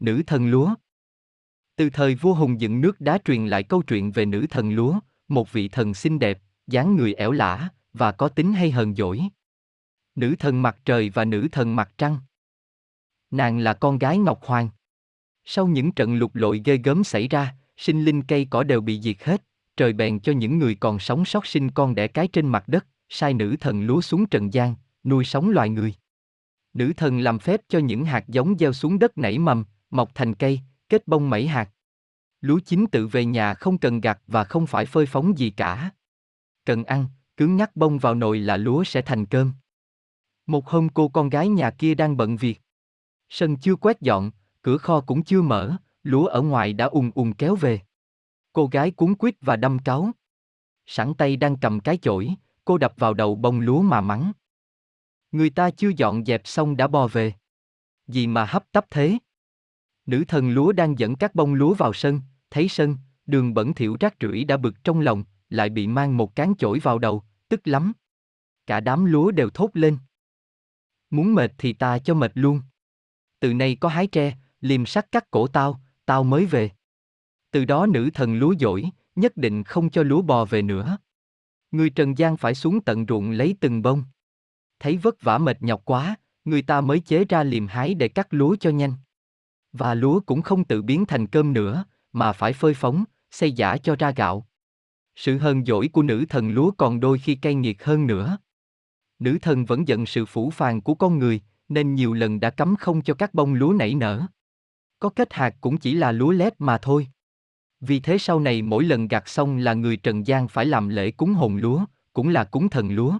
nữ thần lúa. Từ thời vua Hùng dựng nước đá truyền lại câu chuyện về nữ thần lúa, một vị thần xinh đẹp, dáng người ẻo lả, và có tính hay hờn dỗi. Nữ thần mặt trời và nữ thần mặt trăng. Nàng là con gái Ngọc Hoàng. Sau những trận lục lội ghê gớm xảy ra, sinh linh cây cỏ đều bị diệt hết, trời bèn cho những người còn sống sót sinh con đẻ cái trên mặt đất, sai nữ thần lúa xuống trần gian, nuôi sống loài người. Nữ thần làm phép cho những hạt giống gieo xuống đất nảy mầm, mọc thành cây, kết bông mẩy hạt. Lúa chín tự về nhà không cần gặt và không phải phơi phóng gì cả. Cần ăn, cứ ngắt bông vào nồi là lúa sẽ thành cơm. Một hôm cô con gái nhà kia đang bận việc. Sân chưa quét dọn, cửa kho cũng chưa mở, lúa ở ngoài đã ùn ùn kéo về. Cô gái cuốn quýt và đâm cáu. Sẵn tay đang cầm cái chổi, cô đập vào đầu bông lúa mà mắng. Người ta chưa dọn dẹp xong đã bò về. Gì mà hấp tấp thế? Nữ thần lúa đang dẫn các bông lúa vào sân, thấy sân, đường bẩn thỉu rác rưởi đã bực trong lòng, lại bị mang một cán chổi vào đầu, tức lắm. Cả đám lúa đều thốt lên. Muốn mệt thì ta cho mệt luôn. Từ nay có hái tre, liềm sắt cắt cổ tao, tao mới về. Từ đó nữ thần lúa dỗi, nhất định không cho lúa bò về nữa. Người Trần gian phải xuống tận ruộng lấy từng bông. Thấy vất vả mệt nhọc quá, người ta mới chế ra liềm hái để cắt lúa cho nhanh. Và lúa cũng không tự biến thành cơm nữa, mà phải phơi phóng, xây giả cho ra gạo. Sự hờn dỗi của nữ thần lúa còn đôi khi cay nghiệt hơn nữa. Nữ thần vẫn giận sự phủ phàng của con người, nên nhiều lần đã cấm không cho các bông lúa nảy nở. Có kết hạt cũng chỉ là lúa lép mà thôi. Vì thế sau này mỗi lần gặt xong là người Trần gian phải làm lễ cúng hồn lúa, cũng là cúng thần lúa.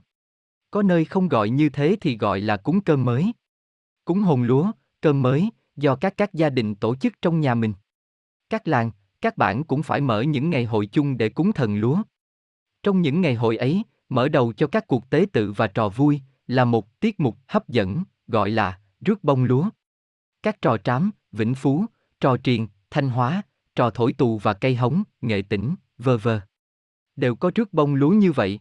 Có nơi không gọi như thế thì gọi là cúng cơm mới. Cúng hồn lúa, cơm mới, do các các gia đình tổ chức trong nhà mình. Các làng, các bản cũng phải mở những ngày hội chung để cúng thần lúa. Trong những ngày hội ấy, mở đầu cho các cuộc tế tự và trò vui, là một tiết mục hấp dẫn, gọi là rước bông lúa. Các trò trám, vĩnh phú, trò triền, thanh hóa, trò thổi tù và cây hống, nghệ tĩnh, vơ vơ. Đều có rước bông lúa như vậy.